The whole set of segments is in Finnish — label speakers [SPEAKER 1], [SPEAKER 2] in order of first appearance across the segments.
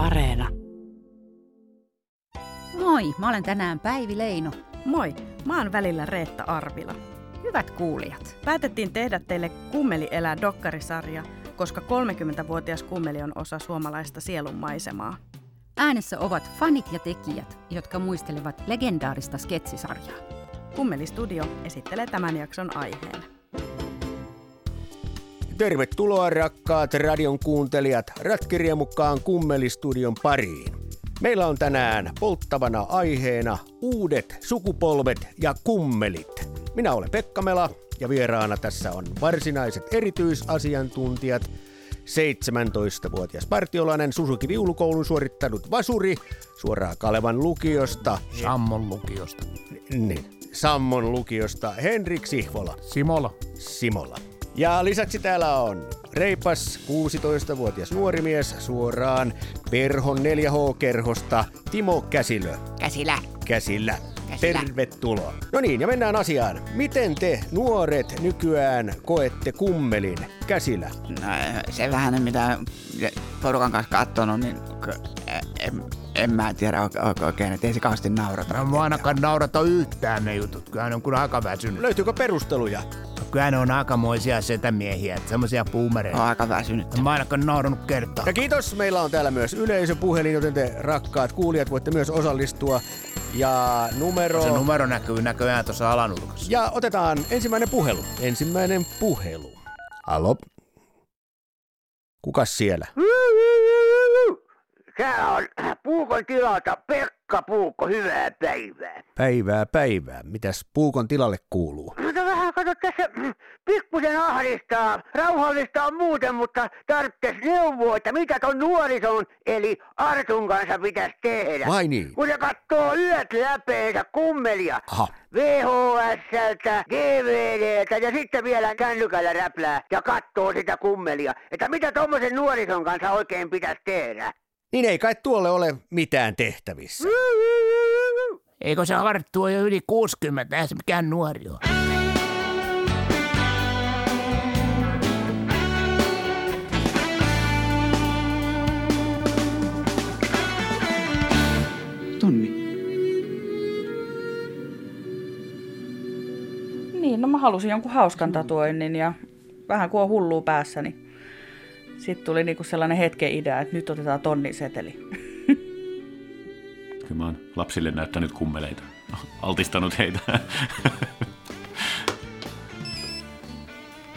[SPEAKER 1] Areena.
[SPEAKER 2] Moi, mä olen tänään Päivi Leino.
[SPEAKER 3] Moi, mä oon välillä Reetta Arvila.
[SPEAKER 2] Hyvät kuulijat.
[SPEAKER 3] Päätettiin tehdä teille Kummeli elää dokkarisarja, koska 30-vuotias kummeli on osa suomalaista sielunmaisemaa.
[SPEAKER 2] Äänessä ovat fanit ja tekijät, jotka muistelevat legendaarista sketsisarjaa.
[SPEAKER 3] Kummeli Studio esittelee tämän jakson aiheen.
[SPEAKER 4] Tervetuloa rakkaat radion kuuntelijat Ratkirjemukkaan Kummelistudion pariin. Meillä on tänään polttavana aiheena uudet sukupolvet ja kummelit. Minä olen Pekka Mela ja vieraana tässä on varsinaiset erityisasiantuntijat 17-vuotias partiolainen Susuki Viulukoulun suorittanut Vasuri suoraan Kalevan lukiosta.
[SPEAKER 5] Sammon lukiosta.
[SPEAKER 4] Niin, Sammon lukiosta Henrik Sihvola.
[SPEAKER 5] Simola.
[SPEAKER 4] Simola. Ja lisäksi täällä on reipas 16-vuotias nuori mies suoraan Perhon 4H-kerhosta Timo Käsilö.
[SPEAKER 6] Käsilä.
[SPEAKER 4] Käsillä.
[SPEAKER 6] Käsillä.
[SPEAKER 4] Tervetuloa. No niin, ja mennään asiaan. Miten te nuoret nykyään koette kummelin käsillä?
[SPEAKER 6] No, se vähän mitä porukan kanssa katsonut, niin en, en mä tiedä oikein, että ei se kauheasti naurata.
[SPEAKER 5] No mua ainakaan naurata yhtään ne jutut. Kyllä ne on kyllä aika väsynyt.
[SPEAKER 4] Löytyykö perusteluja?
[SPEAKER 5] Kyllä ne on aikamoisia setämiehiä, että semmosia puumereita.
[SPEAKER 6] On aika väsynyt.
[SPEAKER 5] Mä ainakaan naurannut kertaa.
[SPEAKER 4] Ja kiitos, meillä on täällä myös yleisöpuhelin, joten te rakkaat kuulijat voitte myös osallistua. Ja numero...
[SPEAKER 5] Se numero näkyy näköjään tuossa alanurkassa.
[SPEAKER 4] Ja otetaan ensimmäinen puhelu. Ensimmäinen puhelu. Halo? Kukas siellä?
[SPEAKER 7] Täällä on Puukon tilalta Pekka Puukko, hyvää päivää.
[SPEAKER 4] Päivää päivää. Mitäs Puukon tilalle kuuluu?
[SPEAKER 7] No vähän kato tässä pikkusen ahdistaa. Rauhallista on muuten, mutta tarvitsisi neuvoa, että mitä ton nuorison eli Artun kanssa pitäisi tehdä.
[SPEAKER 4] Vai niin?
[SPEAKER 7] Kun se kattoo yöt läpeensä kummelia.
[SPEAKER 4] Aha.
[SPEAKER 7] VHSltä, DVDltä ja sitten vielä kännykällä räplää ja kattoo sitä kummelia. Että mitä tommosen nuorison kanssa oikein pitäisi tehdä?
[SPEAKER 4] Niin ei kai tuolle ole mitään tehtävissä.
[SPEAKER 5] Eikö se Arttu ole jo yli 60, eihän se mikään nuori ole.
[SPEAKER 6] Tonni.
[SPEAKER 3] Niin, no mä halusin jonkun hauskan tatuoinnin ja vähän kun on hullua päässä, niin sitten tuli niinku sellainen hetken idea, että nyt otetaan tonnin seteli.
[SPEAKER 8] Kyllä mä oon lapsille näyttänyt kummeleita. Altistanut heitä.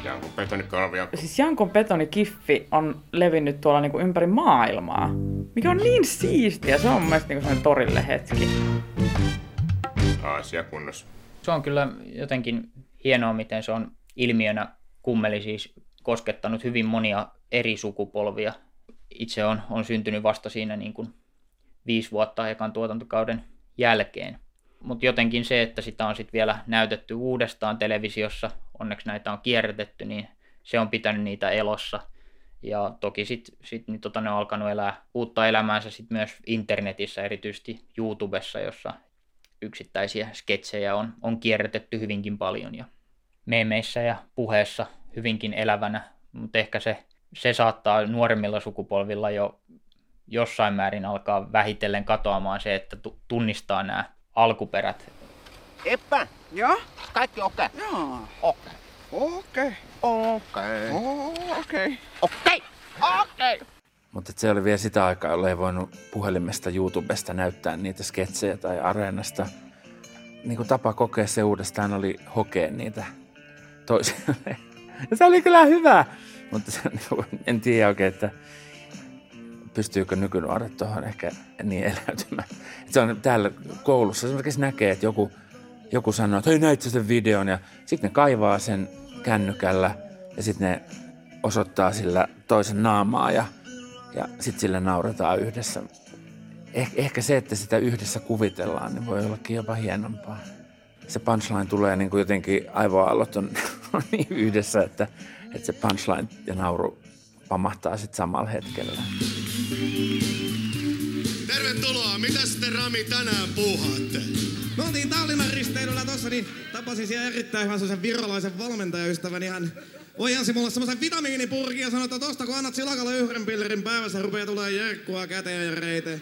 [SPEAKER 9] Janko Betonikorvia.
[SPEAKER 10] Siis Jankon betonikiffi on levinnyt tuolla niinku ympäri maailmaa, mikä on niin siistiä. Se on mun mielestä niinku sellainen torille hetki.
[SPEAKER 9] Asia kunnossa.
[SPEAKER 11] Se on kyllä jotenkin hienoa, miten se on ilmiönä kummeli siis koskettanut hyvin monia eri sukupolvia. Itse on, on syntynyt vasta siinä niin kuin viisi vuotta ekan tuotantokauden jälkeen. Mutta jotenkin se, että sitä on sitten vielä näytetty uudestaan televisiossa, onneksi näitä on kierrätetty, niin se on pitänyt niitä elossa. Ja toki sitten sit, niin tota, ne on alkanut elää uutta elämäänsä sit myös internetissä, erityisesti YouTubessa, jossa yksittäisiä sketsejä on, on kierrätetty hyvinkin paljon ja meemeissä ja puheessa hyvinkin elävänä, mutta ehkä se, se saattaa nuoremmilla sukupolvilla jo jossain määrin alkaa vähitellen katoamaan se, että tu- tunnistaa nämä alkuperät.
[SPEAKER 9] Eppä,
[SPEAKER 6] Joo?
[SPEAKER 9] kaikki okei.
[SPEAKER 6] Joo.
[SPEAKER 9] Okei.
[SPEAKER 6] Okei.
[SPEAKER 9] Okei.
[SPEAKER 6] Okei.
[SPEAKER 9] Okei. Okei.
[SPEAKER 12] Mutta se oli vielä sitä aikaa, jolla ei voinut puhelimesta YouTubesta näyttää niitä sketsejä tai areenasta. Niin kuin tapa kokea se uudestaan oli hokea niitä toisille. Ja se oli kyllä hyvä, mutta se, niin kuin, en tiedä oikein, että pystyykö nykynuoret tuohon ehkä niin eläytymään. Se on täällä koulussa, esimerkiksi näkee, että joku, joku sanoo, että hei näitkö sen videon ja sitten ne kaivaa sen kännykällä ja sitten ne osoittaa sillä toisen naamaa ja, ja sitten sillä nauretaan yhdessä. Eh, ehkä se, että sitä yhdessä kuvitellaan, niin voi ollakin jopa hienompaa. Se punchline tulee niin kuin jotenkin aivoaallot on, on niin yhdessä, että, että se punchline ja nauru pamahtaa sitten samalla hetkellä.
[SPEAKER 1] Tervetuloa. Mitä sitten Rami tänään puuhaatte?
[SPEAKER 13] Me oltiin Tallinnan risteilyllä tossa, niin tapasin siellä erittäin hyvän sellaisen virolaisen valmentajaystäväni. Hän ojensi mulle semmoisen vitamiinipurkin ja sanoi, että tosta kun annat silakalle yhden pillerin päivässä, rupeaa tulee jerkkua käteen ja reiteen.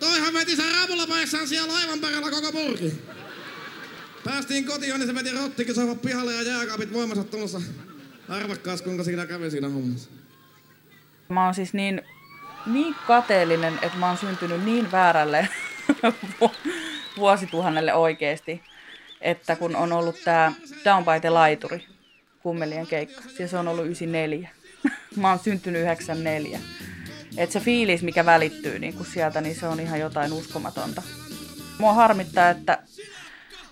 [SPEAKER 13] Toihan veti sen raapulapajassaan siellä laivan perällä koko purki. Päästiin kotiin, niin se veti rottikin sohvat pihalle ja jääkaapit voimasattomassa. Arvakkaas, kuinka siinä kävi siinä hommassa.
[SPEAKER 3] Mä oon siis niin, niin kateellinen, että mä oon syntynyt niin väärälle vu- vuosituhannelle oikeesti, että kun on ollut tää Down by the Laituri, kummelien keikka, ja se on ollut 94. mä oon syntynyt 94. Et se fiilis, mikä välittyy niin sieltä, niin se on ihan jotain uskomatonta. Mua harmittaa, että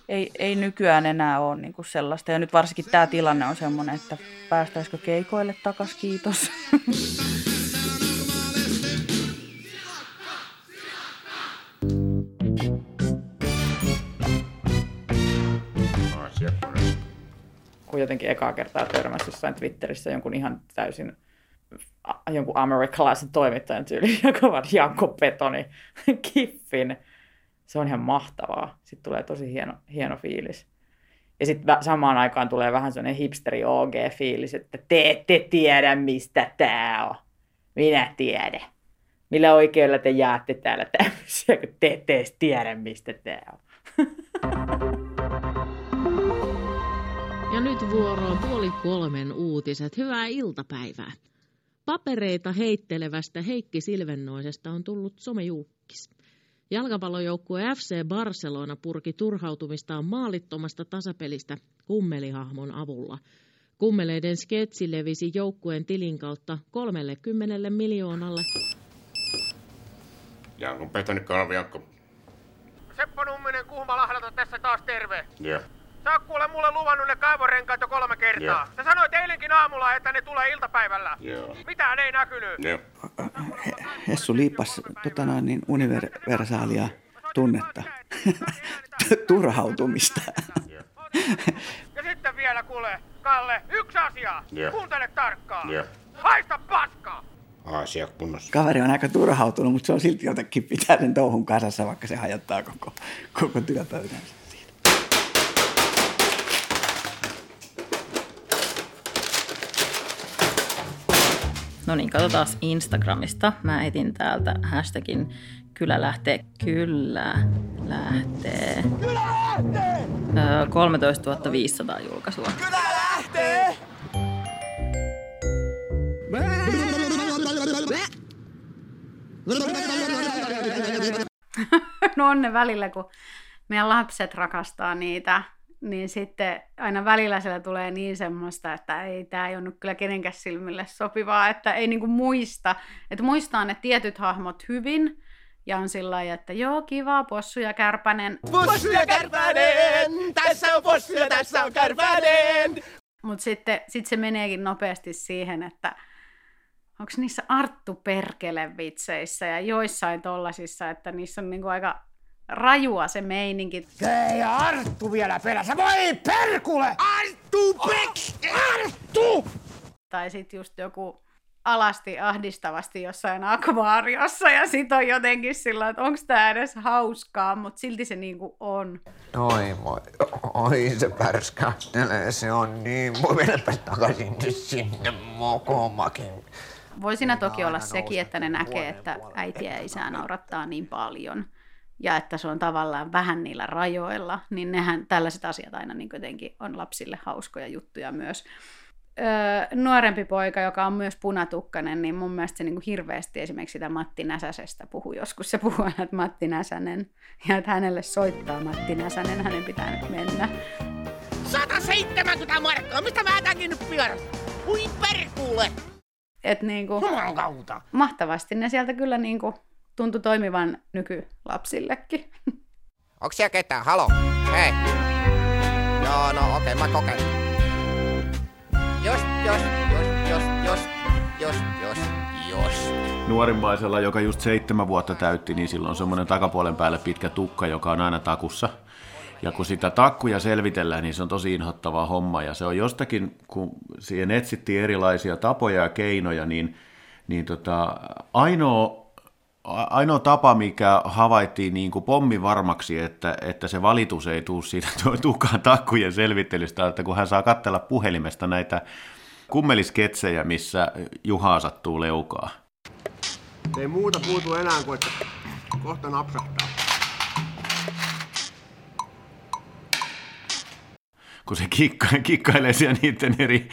[SPEAKER 3] ei, ei nykyään enää ole niin kuin sellaista. Ja nyt varsinkin tämä tilanne on semmoinen, että päästäisikö keikoille takas, kiitos.
[SPEAKER 10] kun jotenkin ekaa kertaa törmäsi jossain Twitterissä jonkun ihan täysin jonkun amerikkalaisen toimittajan tyyli, joka vaan Janko Petoni kiffin. Se on ihan mahtavaa. Sitten tulee tosi hieno, hieno fiilis. Ja sitten samaan aikaan tulee vähän sellainen hipsteri OG-fiilis, että te ette tiedä, mistä tämä on. Minä tiedän. Millä oikealla te jaatte täällä tämmöisiä, kun te ette edes tiedä, mistä tämä on.
[SPEAKER 14] Ja nyt vuoroon puoli kolmen uutiset. Hyvää iltapäivää. Papereita heittelevästä Heikki Silvennoisesta on tullut somejuukkis. Jalkapallojoukkue FC Barcelona purki turhautumistaan maalittomasta tasapelistä kummelihahmon avulla. Kummeleiden sketsi levisi joukkueen tilin kautta 30 miljoonalle.
[SPEAKER 9] Jankon Petoni Kalvi Jankko.
[SPEAKER 15] Seppo Numminen Kuhmalahdelta tässä taas terve.
[SPEAKER 9] Joo.
[SPEAKER 15] Sä oot kuule mulle luvannut ne kaivorenkaat jo kolme kertaa.
[SPEAKER 9] Joo.
[SPEAKER 15] Sä sanoit eilenkin aamulla, että ne tulee iltapäivällä.
[SPEAKER 9] Joo.
[SPEAKER 15] Mitään ei näkynyt.
[SPEAKER 9] Joo.
[SPEAKER 6] Hessu liippas tota noin, niin universaalia tunnetta. Turhautumista.
[SPEAKER 15] Ja sitten vielä kuule, Kalle, yksi asia.
[SPEAKER 9] Joo.
[SPEAKER 15] Kuuntele tarkkaan.
[SPEAKER 9] Joo.
[SPEAKER 15] Haista paskaa.
[SPEAKER 9] Kunnossa.
[SPEAKER 6] Kaveri on aika turhautunut, mutta se on silti jotenkin pitää sen touhun kasassa, vaikka se hajottaa koko, koko työpöytänsä.
[SPEAKER 16] No niin, katsotaan Instagramista. Mä etin täältä hashtagin kyllä lähtee. Kyllä lähtee.
[SPEAKER 9] Kyllä lähtee!
[SPEAKER 16] Öö, 13 500 julkaisua.
[SPEAKER 9] Kyllä lähtee!
[SPEAKER 17] no on ne välillä, kun meidän lapset rakastaa niitä, niin sitten aina välillä siellä tulee niin semmoista, että ei, tämä ei ole nyt kyllä kenenkään silmille sopivaa, että ei niinku muista, että muistaa ne tietyt hahmot hyvin, ja on sillä lailla, että joo, kiva, possu ja kärpänen.
[SPEAKER 9] Possu ja kärpänen! Tässä on possu ja tässä on kärpänen!
[SPEAKER 17] Mutta sitten sit se meneekin nopeasti siihen, että onko niissä Arttu Perkele vitseissä ja joissain tollasissa, että niissä on niinku aika rajua se meininki.
[SPEAKER 9] Ei Arttu vielä perässä. Voi perkule! Arttu Peks! Arttu!
[SPEAKER 17] Tai sitten just joku alasti ahdistavasti jossain akvaariossa ja sit on jotenkin sillä, että onko tämä edes hauskaa, mutta silti se niinku on.
[SPEAKER 18] Oi moi. Oi se pärskattelee, se on niin. Voi mennäpä takaisin nyt sinne mokomakin.
[SPEAKER 17] Voi siinä toki olla sekin, että ne näkee, että äitiä ja isää naurattaa niin paljon ja että se on tavallaan vähän niillä rajoilla, niin nehän tällaiset asiat aina niin jotenkin on lapsille hauskoja juttuja myös. Öö, nuorempi poika, joka on myös punatukkainen, niin mun mielestä se niin kuin hirveästi esimerkiksi sitä Matti Näsäsestä puhuu joskus. Se puhuu aina, että Matti Näsänen, ja että hänelle soittaa Matti Näsänen, hänen pitää nyt mennä.
[SPEAKER 9] 170 markkaa, mistä mä tämänkin nyt pieras? Ui perkule!
[SPEAKER 17] Et niin kuin,
[SPEAKER 9] Jumalan kautta.
[SPEAKER 17] mahtavasti ne sieltä kyllä niin kuin tuntui toimivan nykylapsillekin.
[SPEAKER 18] Onks siellä ketään? Halo? Hei. Joo, no okei, okay, mä kokeilen. Jos, jos, jos, jos, jos, jos, jos, jos.
[SPEAKER 8] Nuorimmaisella, joka just seitsemän vuotta täytti, niin silloin on semmoinen takapuolen päälle pitkä tukka, joka on aina takussa. Ja kun sitä takkuja selvitellään, niin se on tosi inhottava homma. Ja se on jostakin, kun siihen etsittiin erilaisia tapoja ja keinoja, niin, niin tota, ainoa ainoa tapa, mikä havaittiin niin kuin pommi varmaksi, että, että se valitus ei tule siitä tukaan takkujen selvittelystä, että kun hän saa katsella puhelimesta näitä kummelisketsejä, missä Juha sattuu leukaa.
[SPEAKER 19] Ei muuta puutu enää kuin, että kohta napsahtaa.
[SPEAKER 8] Kun se kikka, kikkailee siellä niiden eri,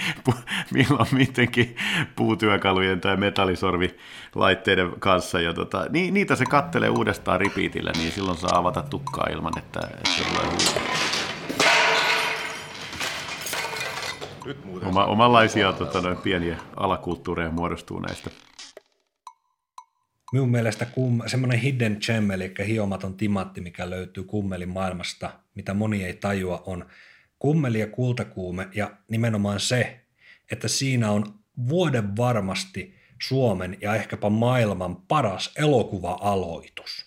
[SPEAKER 8] milloin mitenkin puutyökalujen tai metallisorvilaitteiden kanssa. Ja tota, ni, niitä se kattelee uudestaan ripiitillä, niin silloin saa avata tukkaa ilman, että, että tulee Oma, omanlaisia tota, noin pieniä alakulttuureja muodostuu näistä.
[SPEAKER 20] Minun mielestä kum, semmoinen hidden gem, eli hiomaton timatti, mikä löytyy kummelin maailmasta, mitä moni ei tajua, on kummeli ja kultakuume ja nimenomaan se, että siinä on vuoden varmasti Suomen ja ehkäpä maailman paras elokuva-aloitus.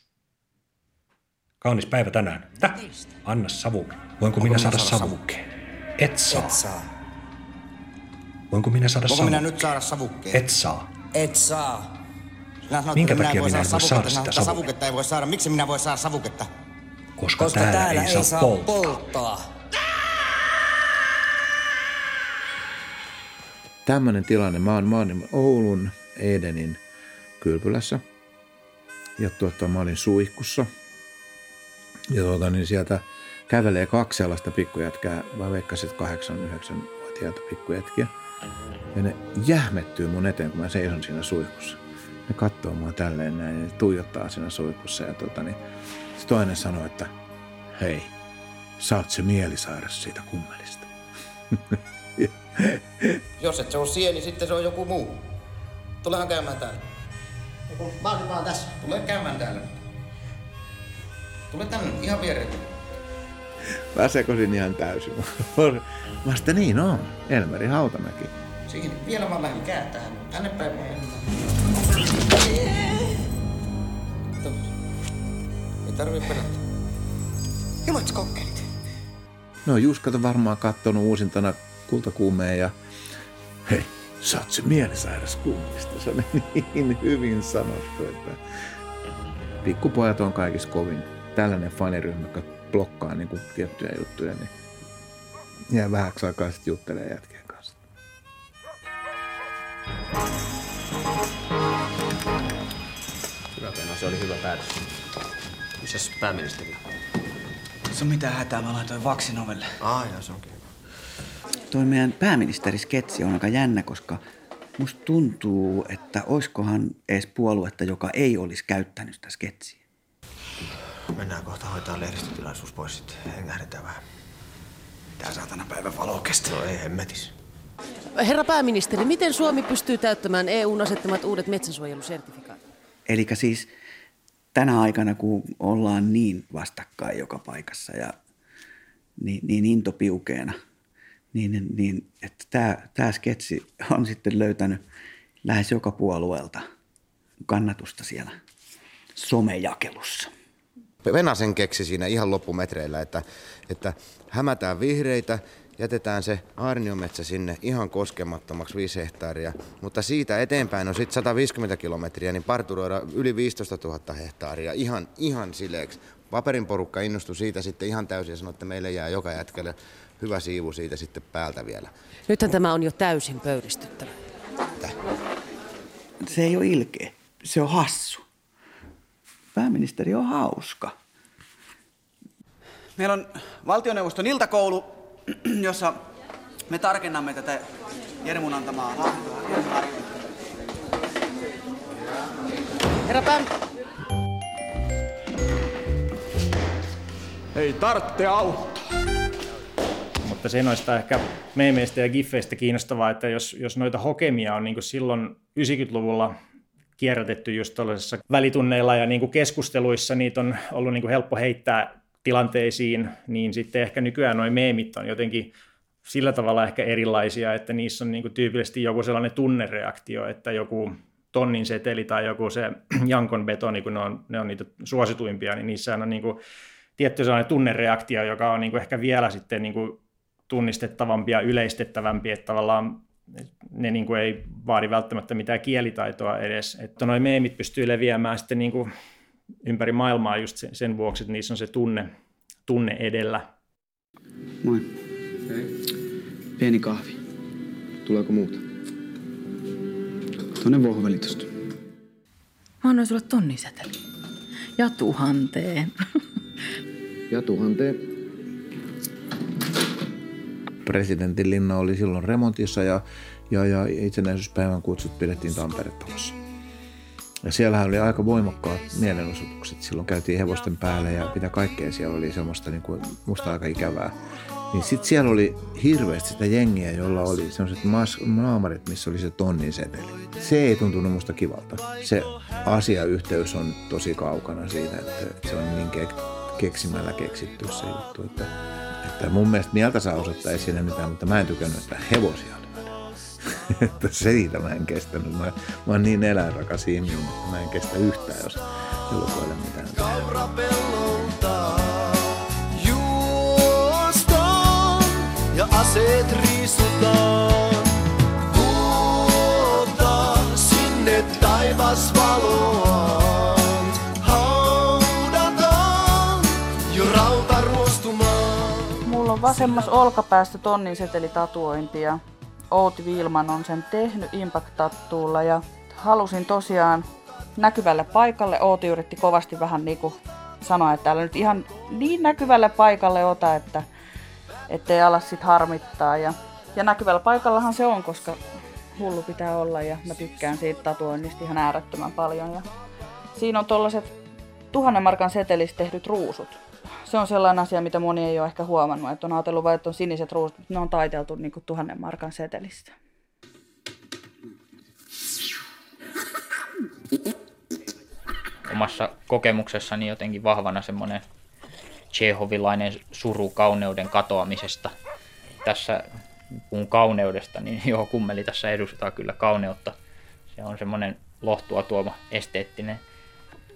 [SPEAKER 20] Kaunis päivä tänään. Tä? Anna savuke. Voinko minä saada savukkeen? Et saa.
[SPEAKER 21] Et saa.
[SPEAKER 20] Voinko minä saada
[SPEAKER 21] Voinko minä
[SPEAKER 20] savukkeen?
[SPEAKER 21] nyt saada savukkeen?
[SPEAKER 20] Et saa.
[SPEAKER 21] Et saa. Sinä sanoit,
[SPEAKER 20] Minkä takia
[SPEAKER 21] voi
[SPEAKER 20] minä en voi saada
[SPEAKER 21] savuketta.
[SPEAKER 20] sitä savuketta?
[SPEAKER 21] savuketta ei voi saada. Miksi minä voi saada savuketta?
[SPEAKER 20] Koska,
[SPEAKER 21] Koska
[SPEAKER 20] täällä,
[SPEAKER 21] täällä
[SPEAKER 20] ei saa polttaa.
[SPEAKER 21] polttaa.
[SPEAKER 22] Tämmöinen tilanne. Mä oon, mä oon Oulun Edenin kylpylässä. Ja tuota, mä olin suihkussa. Ja tuota, niin sieltä kävelee kaksi sellaista pikkujätkää. Mä veikkasin, että kahdeksan, yhdeksän vuotiaita pikkujätkiä. Ja ne jähmettyy mun eteen, kun mä seison siinä suihkussa. Ne katsoo mua tälleen näin ja tuijottaa siinä suihkussa. Ja tuota, niin, se toinen sanoo, että hei, oot se mielisairas siitä kummelista.
[SPEAKER 21] Jos et se ole sieni, sitten se on joku muu. Tulehan käymään täällä. Mä olin vaan tässä. Tule käymään täällä. Tule tänne, ihan viereen.
[SPEAKER 22] Mä sekoisin ihan täysin. Mä sitten niin on. Elmeri Hautamäki.
[SPEAKER 21] Siinä, vielä vaan vähän kääntää. Tänne päin vaan Ei tarvii pelätä. Jumat kokkelit.
[SPEAKER 22] No Juskat on varmaan kattonut uusintana kultakuumeen ja hei, sä oot se mielisairas kummista. Se on niin hyvin sanottu, että pikkupojat on kaikista kovin. Tällainen faniryhmä, joka blokkaa niin kuin tiettyjä juttuja, niin jää vähäksi aikaa sitten juttelee jätkien kanssa.
[SPEAKER 23] Hyvä Pena, se oli hyvä päätös. Misäs pääministeri?
[SPEAKER 6] Se on mitään hätää, mä laitoin vaksin ovelle.
[SPEAKER 23] Aa, joo, se onkin.
[SPEAKER 6] Toi meidän pääministerisketsi on aika jännä, koska musta tuntuu, että oiskohan edes puoluetta, joka ei olisi käyttänyt sitä sketsiä.
[SPEAKER 23] Mennään kohta hoitaa lehdistötilaisuus pois sitten. Hengähdetään vähän.
[SPEAKER 6] Tää saatana päivän valo kestää.
[SPEAKER 23] No ei hemmetis.
[SPEAKER 7] Herra pääministeri, miten Suomi pystyy täyttämään EUn asettamat uudet metsäsuojelusertifikaatit?
[SPEAKER 6] Eli siis tänä aikana, kun ollaan niin vastakkain joka paikassa ja niin, niin intopiukeena, niin, niin että tämä, tämä sketsi on sitten löytänyt lähes joka puolueelta kannatusta siellä somejakelussa.
[SPEAKER 5] Venasen keksi siinä ihan loppumetreillä, että, että hämätään vihreitä, jätetään se aarniometsä sinne ihan koskemattomaksi 5 hehtaaria, mutta siitä eteenpäin on sitten 150 kilometriä, niin parturoida yli 15 000 hehtaaria ihan, ihan sileeksi. Paperin porukka innostui siitä sitten ihan täysin ja sanoi, että meille jää joka jätkälle hyvä siivu siitä sitten päältä vielä.
[SPEAKER 7] Nythän tämä on jo täysin pöyristyttävä.
[SPEAKER 6] Se ei ole ilkeä, se on hassu. Pääministeri on hauska.
[SPEAKER 24] Meillä on valtioneuvoston iltakoulu, jossa me tarkennamme tätä Jermun antamaa.
[SPEAKER 7] Herra.
[SPEAKER 25] Ei tarvitse auttaa.
[SPEAKER 26] Mutta se noista ehkä meemeistä ja giffeistä kiinnostavaa, että jos, jos noita hokemia on niin silloin 90-luvulla kierrätetty just tällaisissa välitunneilla ja niin kuin keskusteluissa, niitä on ollut niin helppo heittää tilanteisiin, niin sitten ehkä nykyään noin meemit on jotenkin sillä tavalla ehkä erilaisia, että niissä on niin tyypillisesti joku sellainen tunnereaktio, että joku tonnin seteli tai joku se jankon betoni, kun ne on, ne on niitä suosituimpia, niin niissä on niin kuin tietty sellainen tunnereaktio, joka on niin kuin ehkä vielä sitten niin kuin tunnistettavampi ja yleistettävämpi, että tavallaan ne niin kuin ei vaadi välttämättä mitään kielitaitoa edes. Että noi meemit pystyy leviämään sitten niin kuin ympäri maailmaa just sen, sen vuoksi, että niissä on se tunne, tunne edellä.
[SPEAKER 27] Moi. Pieni kahvi. Tuleeko muuta? Tuonne vohvelitosta.
[SPEAKER 16] Mä annoin sulle tonniseteli. Ja tuhanteen.
[SPEAKER 27] Ja tuhanteen.
[SPEAKER 22] Presidentin linna oli silloin remontissa ja, ja, ja itsenäisyyspäivän kutsut pidettiin Tampere-talossa. Ja siellähän oli aika voimakkaat mielenosoitukset. Silloin käytiin hevosten päälle ja mitä kaikkea siellä oli semmoista niin kuin, musta aika ikävää. Niin sitten siellä oli hirveästi sitä jengiä, jolla oli semmoiset naamarit, missä oli se tonnin seteli. Se ei tuntunut musta kivalta. Se asiayhteys on tosi kaukana siitä, että se on niin ke- keksimällä keksitty se juttu. Että, että mun mielestä mieltä saa osoittaa siinä mitään, mutta mä en tykännyt, että hevosia oli että siitä mä en kestänyt. Mä, mä oon niin eläinrakas ihminen, mutta mä en kestä yhtään, jos elukoille mitään.
[SPEAKER 25] Kaurapellolta juostaan ja aseet riisutaan. Vuotaan sinne taivasvaloon.
[SPEAKER 3] On vasemmassa olkapäästä tonnin seteli tatuointi ja Outi Viilman on sen tehnyt Impact-tattuulla ja halusin tosiaan näkyvälle paikalle. Outi yritti kovasti vähän niin kuin sanoa, että täällä nyt ihan niin näkyvälle paikalle ota, että ettei ala sit harmittaa. Ja, ja näkyvällä paikallahan se on, koska hullu pitää olla ja mä tykkään siitä tatuoinnista ihan äärettömän paljon. Ja siinä on tollaset tuhannen markan setelistä tehdyt ruusut. Se on sellainen asia, mitä moni ei ole ehkä huomannut, että on ajatellut vain, että on siniset ruusut, mutta ne on taiteltu niin kuin tuhannen markan setelistä.
[SPEAKER 11] omassa kokemuksessani jotenkin vahvana semmoinen Chehovilainen suru kauneuden katoamisesta. Tässä puhun kauneudesta, niin joo, kummeli tässä edustaa kyllä kauneutta. Se on semmoinen lohtua tuoma esteettinen.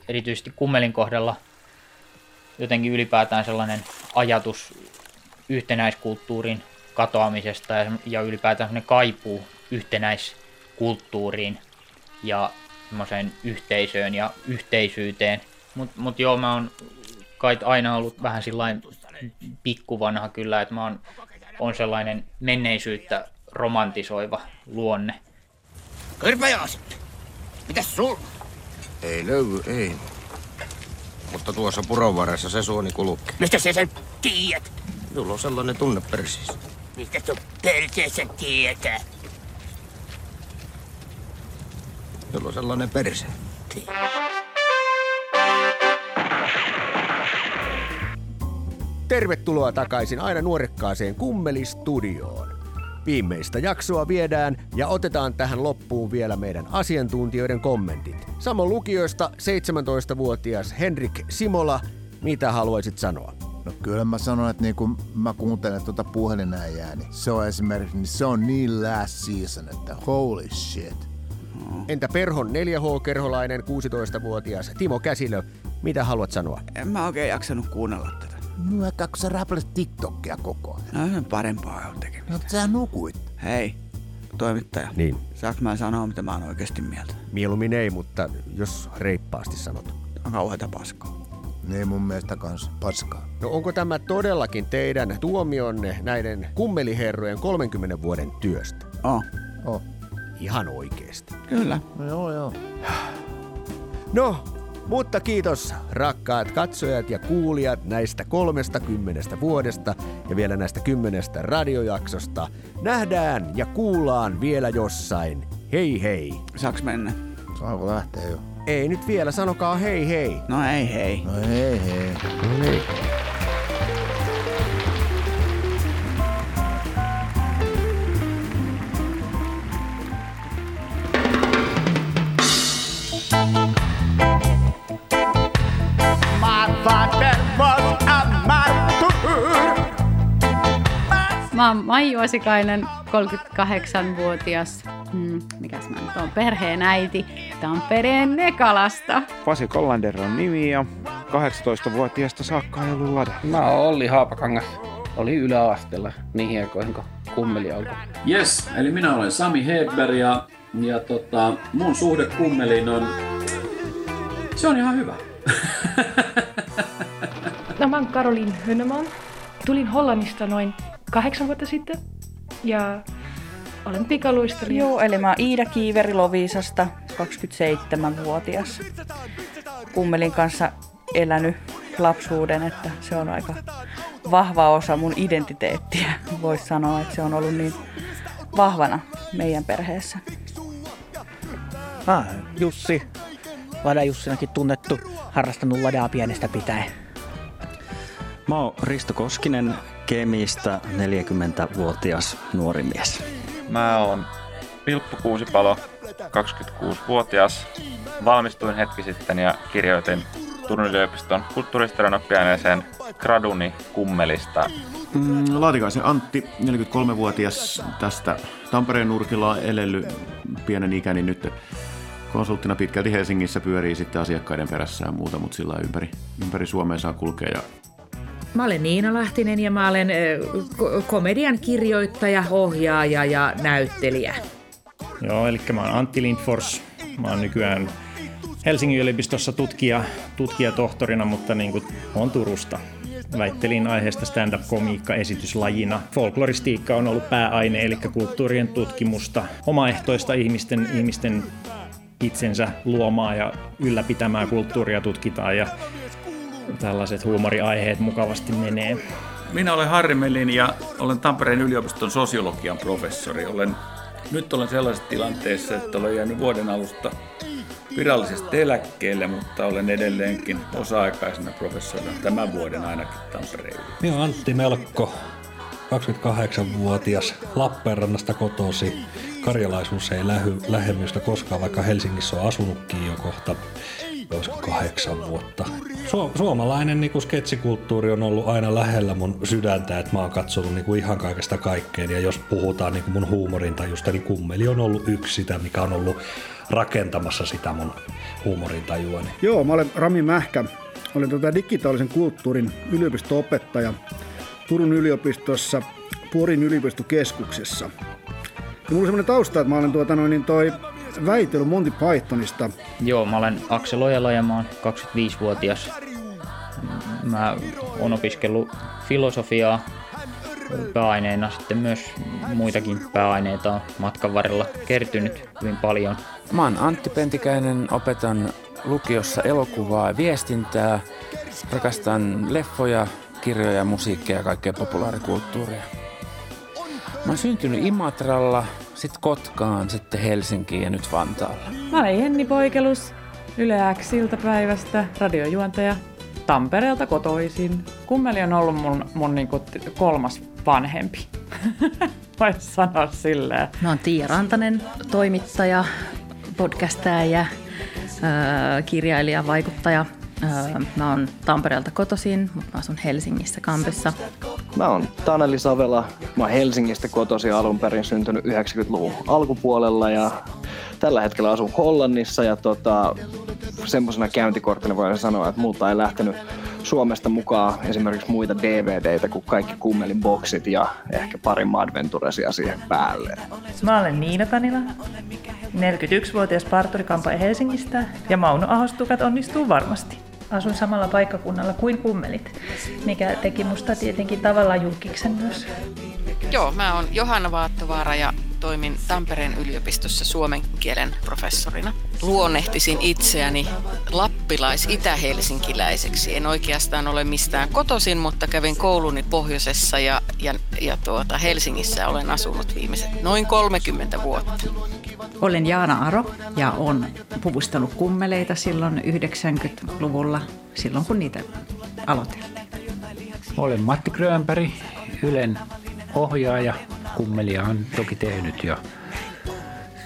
[SPEAKER 11] Erityisesti kummelin kohdalla jotenkin ylipäätään sellainen ajatus yhtenäiskulttuurin katoamisesta ja, ja ylipäätään sellainen kaipuu yhtenäiskulttuuriin ja semmoiseen yhteisöön ja yhteisyyteen. Mutta mut joo, mä oon kai aina ollut vähän sillain pikkuvanha kyllä, että mä oon on sellainen menneisyyttä romantisoiva luonne.
[SPEAKER 21] Kyrpäjaas! Mitäs sul? Ei löydy, ei. Mutta tuossa puron varressa se suoni kulkee.
[SPEAKER 28] Mistä sä sen tiedät?
[SPEAKER 21] Minulla on sellainen tunne persiis.
[SPEAKER 28] Mistä sun perseessä tietää?
[SPEAKER 21] Minulla on sellainen perse.
[SPEAKER 4] Tervetuloa takaisin aina nuorekkaaseen Kummeli-studioon. Viimeistä jaksoa viedään ja otetaan tähän loppuun vielä meidän asiantuntijoiden kommentit. Samon lukioista 17-vuotias Henrik Simola, mitä haluaisit sanoa?
[SPEAKER 5] No kyllä mä sanon, että niin kun mä kuuntelen tuota puhelinäijää, niin se on esimerkiksi, niin se on niin last season, että holy shit.
[SPEAKER 4] Entä Perhon 4H-kerholainen 16-vuotias Timo Käsilö, mitä haluat sanoa?
[SPEAKER 6] En mä oikein jaksanut kuunnella tätä.
[SPEAKER 5] No kun sä räpläsit TikTokia koko ajan.
[SPEAKER 6] No sen parempaa on tekemistä.
[SPEAKER 5] No sä nukuit.
[SPEAKER 6] Hei, toimittaja.
[SPEAKER 4] Niin.
[SPEAKER 6] Saanko mä sanoa, mitä mä oon oikeasti mieltä?
[SPEAKER 4] Mieluummin ei, mutta jos reippaasti sanot.
[SPEAKER 6] On kauheita paskaa.
[SPEAKER 5] Niin mun mielestä kans paskaa.
[SPEAKER 4] No onko tämä todellakin teidän tuomionne näiden kummeliherrojen 30 vuoden työstä?
[SPEAKER 6] Oh.
[SPEAKER 5] Oh.
[SPEAKER 4] Ihan oikeesti.
[SPEAKER 6] Kyllä.
[SPEAKER 5] No joo joo.
[SPEAKER 4] No, mutta kiitos rakkaat katsojat ja kuulijat näistä 30 vuodesta ja vielä näistä kymmenestä radiojaksosta. Nähdään ja kuullaan vielä jossain. Hei hei.
[SPEAKER 6] Saaks mennä?
[SPEAKER 5] Saako lähteä jo?
[SPEAKER 4] Ei nyt vielä, sanokaa hei hei.
[SPEAKER 6] No ei hei.
[SPEAKER 5] No hei hei.
[SPEAKER 4] No niin.
[SPEAKER 17] Mä oon Maiju Osikainen, 38-vuotias, hmm, mikäs mä nyt oon, perheen äiti Tampereen Nekalasta.
[SPEAKER 29] Pasi Kollander on nimi ja 18-vuotiaasta saakka ajellut lada.
[SPEAKER 30] Mä oon Olli Haapakangas. Oli yläasteella niihin aikoihin, kun
[SPEAKER 31] kummeli alkoi?
[SPEAKER 32] Yes, eli minä olen Sami Hedberg ja, ja tota, mun suhde kummeliin on, se on ihan hyvä.
[SPEAKER 33] No mä oon Karolin Hönneman. Tulin Hollannista noin kahdeksan vuotta sitten ja olen pikaluistelija.
[SPEAKER 3] Joo, eli mä oon Iida Kiiveri Loviisasta, 27-vuotias. Kummelin kanssa elänyt lapsuuden, että se on aika vahva osa mun identiteettiä. Voisi sanoa, että se on ollut niin vahvana meidän perheessä.
[SPEAKER 34] Ah, Jussi. Lada Jussinakin tunnettu, harrastanut ladaa pienestä pitäen.
[SPEAKER 35] Mä oon Risto Koskinen, Kemiistä 40-vuotias nuori mies.
[SPEAKER 30] Mä oon Pilppu Kuusipalo, 26-vuotias. Valmistuin hetki sitten ja kirjoitin Turun yliopiston kulttuurihistorian oppiaineeseen graduni kummelista.
[SPEAKER 8] Mm, Laatikaisen Antti, 43-vuotias tästä Tampereen nurkilla elellyt pienen ikäni nyt konsulttina pitkälti Helsingissä pyörii sitten asiakkaiden perässä ja muuta, mutta sillä ympäri, ympäri Suomea saa kulkea ja
[SPEAKER 36] Mä olen Niina Lahtinen ja mä olen ko- komedian kirjoittaja, ohjaaja ja näyttelijä.
[SPEAKER 26] Joo, eli mä oon Antti Lindfors. Mä oon nykyään Helsingin yliopistossa tutkija, tutkijatohtorina, mutta niin kuin on Turusta. Väittelin aiheesta stand-up-komiikka esityslajina. Folkloristiikka on ollut pääaine, eli kulttuurien tutkimusta, omaehtoista ihmisten, ihmisten itsensä luomaa ja ylläpitämää kulttuuria tutkitaan ja tällaiset huumoriaiheet mukavasti menee.
[SPEAKER 37] Minä olen Harri Melin ja olen Tampereen yliopiston sosiologian professori. Olen, nyt olen sellaisessa tilanteessa, että olen jäänyt vuoden alusta virallisesti eläkkeelle, mutta olen edelleenkin osa-aikaisena professorina tämän vuoden ainakin Tampereen.
[SPEAKER 20] Minä olen Antti Melkko, 28-vuotias Lappeenrannasta kotosi. Karjalaisuus ei lähy, lähemystä koskaan, vaikka Helsingissä on asunutkin jo kohta olisiko kahdeksan vuotta. Su- suomalainen niin kuin sketsikulttuuri on ollut aina lähellä mun sydäntä, että mä oon katsonut niin kuin ihan kaikesta kaikkeen. Ja jos puhutaan niin kuin mun huumorintajusta, niin kummeli on ollut yksi sitä, mikä on ollut rakentamassa sitä mun huumorintajuani.
[SPEAKER 38] Joo, mä olen Rami Mähkä. Olen tota digitaalisen kulttuurin yliopisto-opettaja Turun yliopistossa Porin yliopistokeskuksessa. Ja mulla on semmoinen tausta, että mä olen tuota noin, niin toi väitellyt Monty Pythonista.
[SPEAKER 11] Joo, mä olen Aksel Ojala ja mä oon 25-vuotias. Mä oon opiskellut filosofiaa pääaineena, sitten myös muitakin pääaineita on matkan varrella kertynyt hyvin paljon.
[SPEAKER 12] Mä oon Antti Pentikäinen, opetan lukiossa elokuvaa ja viestintää. Rakastan leffoja, kirjoja, musiikkia ja kaikkea populaarikulttuuria. Mä oon syntynyt Imatralla, sitten Kotkaan, sitten Helsinkiin ja nyt Vantaalla.
[SPEAKER 10] Mä olen Jenni Poikelus, Yle X iltapäivästä, radiojuontaja, Tampereelta kotoisin.
[SPEAKER 3] Kummeli on ollut mun, mun niinku kolmas vanhempi. Voisi sanoa silleen.
[SPEAKER 10] Mä oon Tiia Rantanen, toimittaja, podcastaja, kirjailija, vaikuttaja. Mä oon Tampereelta kotoisin, mutta mä asun Helsingissä kampissa.
[SPEAKER 39] Mä oon Taneli Savela. Mä oon Helsingistä kotoisin alun perin syntynyt 90-luvun alkupuolella ja tällä hetkellä asun Hollannissa ja tota, semmoisena käyntikorttina voin sanoa, että multa ei lähtenyt Suomesta mukaan esimerkiksi muita DVDitä kuin kaikki kummelin boksit ja ehkä pari Madventuresia siihen päälle.
[SPEAKER 33] Mä olen Niina Tanila, 41-vuotias parturikampa Helsingistä ja Mauno Ahostukat onnistuu varmasti. Asun samalla paikkakunnalla kuin kummelit, mikä teki musta tietenkin tavallaan julkiksen myös.
[SPEAKER 40] Joo, mä oon Johanna Vaattovaara ja toimin Tampereen yliopistossa suomen kielen professorina. Luonnehtisin itseäni lappilais-itä-helsinkiläiseksi. En oikeastaan ole mistään kotoisin, mutta kävin kouluni pohjoisessa ja, ja, ja tuota, Helsingissä olen asunut viimeiset noin 30 vuotta.
[SPEAKER 16] Olen Jaana Aro ja olen puvustanut kummeleita silloin 90-luvulla, silloin kun niitä aloiteltiin.
[SPEAKER 41] Olen Matti Grönberg, Ylen ohjaaja. Kummelia on toki tehnyt jo.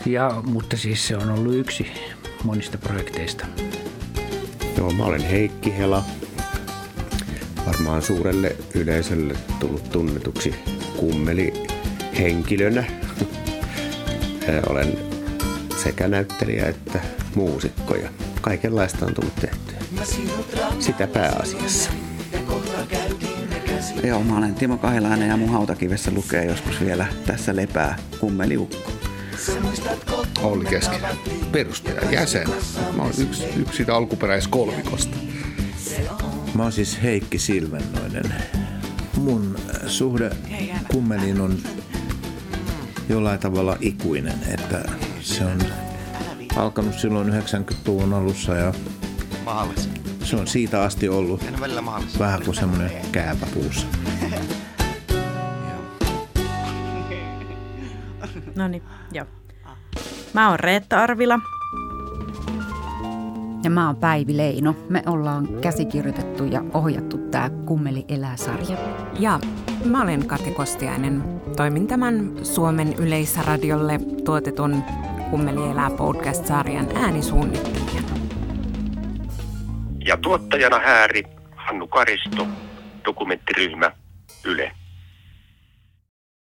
[SPEAKER 41] Ja, mutta siis se on ollut yksi monista projekteista.
[SPEAKER 42] Joo, mä olen Heikki Hela. Varmaan suurelle yleisölle tullut tunnetuksi kummeli henkilönä. Olen sekä näyttelijä että muusikko ja kaikenlaista on tullut tehtyä. Sitä pääasiassa.
[SPEAKER 6] Joo, mä olen Timo Kahilainen ja mun hautakivessä lukee joskus vielä Tässä lepää kummeliukko.
[SPEAKER 25] Olli Keskinen, perustaja, jäsen. Mä oon yksi, yksi siitä alkuperäiskolmikosta.
[SPEAKER 22] Mä oon siis Heikki Silvennoinen. Mun suhde kummeliin on jollain tavalla ikuinen, että se on alkanut silloin 90-luvun alussa ja se on siitä asti ollut vähän kuin semmoinen kääpä puussa.
[SPEAKER 7] No niin, joo. Mä oon Reetta Arvila.
[SPEAKER 2] Ja mä oon Päivi Leino. Me ollaan käsikirjoitettu ja ohjattu tää Kummeli elää-sarja.
[SPEAKER 7] Ja mä olen Kati Kostiainen. Toimin tämän Suomen yleisradiolle tuotetun Kummeli elää podcast-sarjan äänisuunnittelijana.
[SPEAKER 43] Ja tuottajana Hääri, Hannu Karisto, dokumenttiryhmä Yle.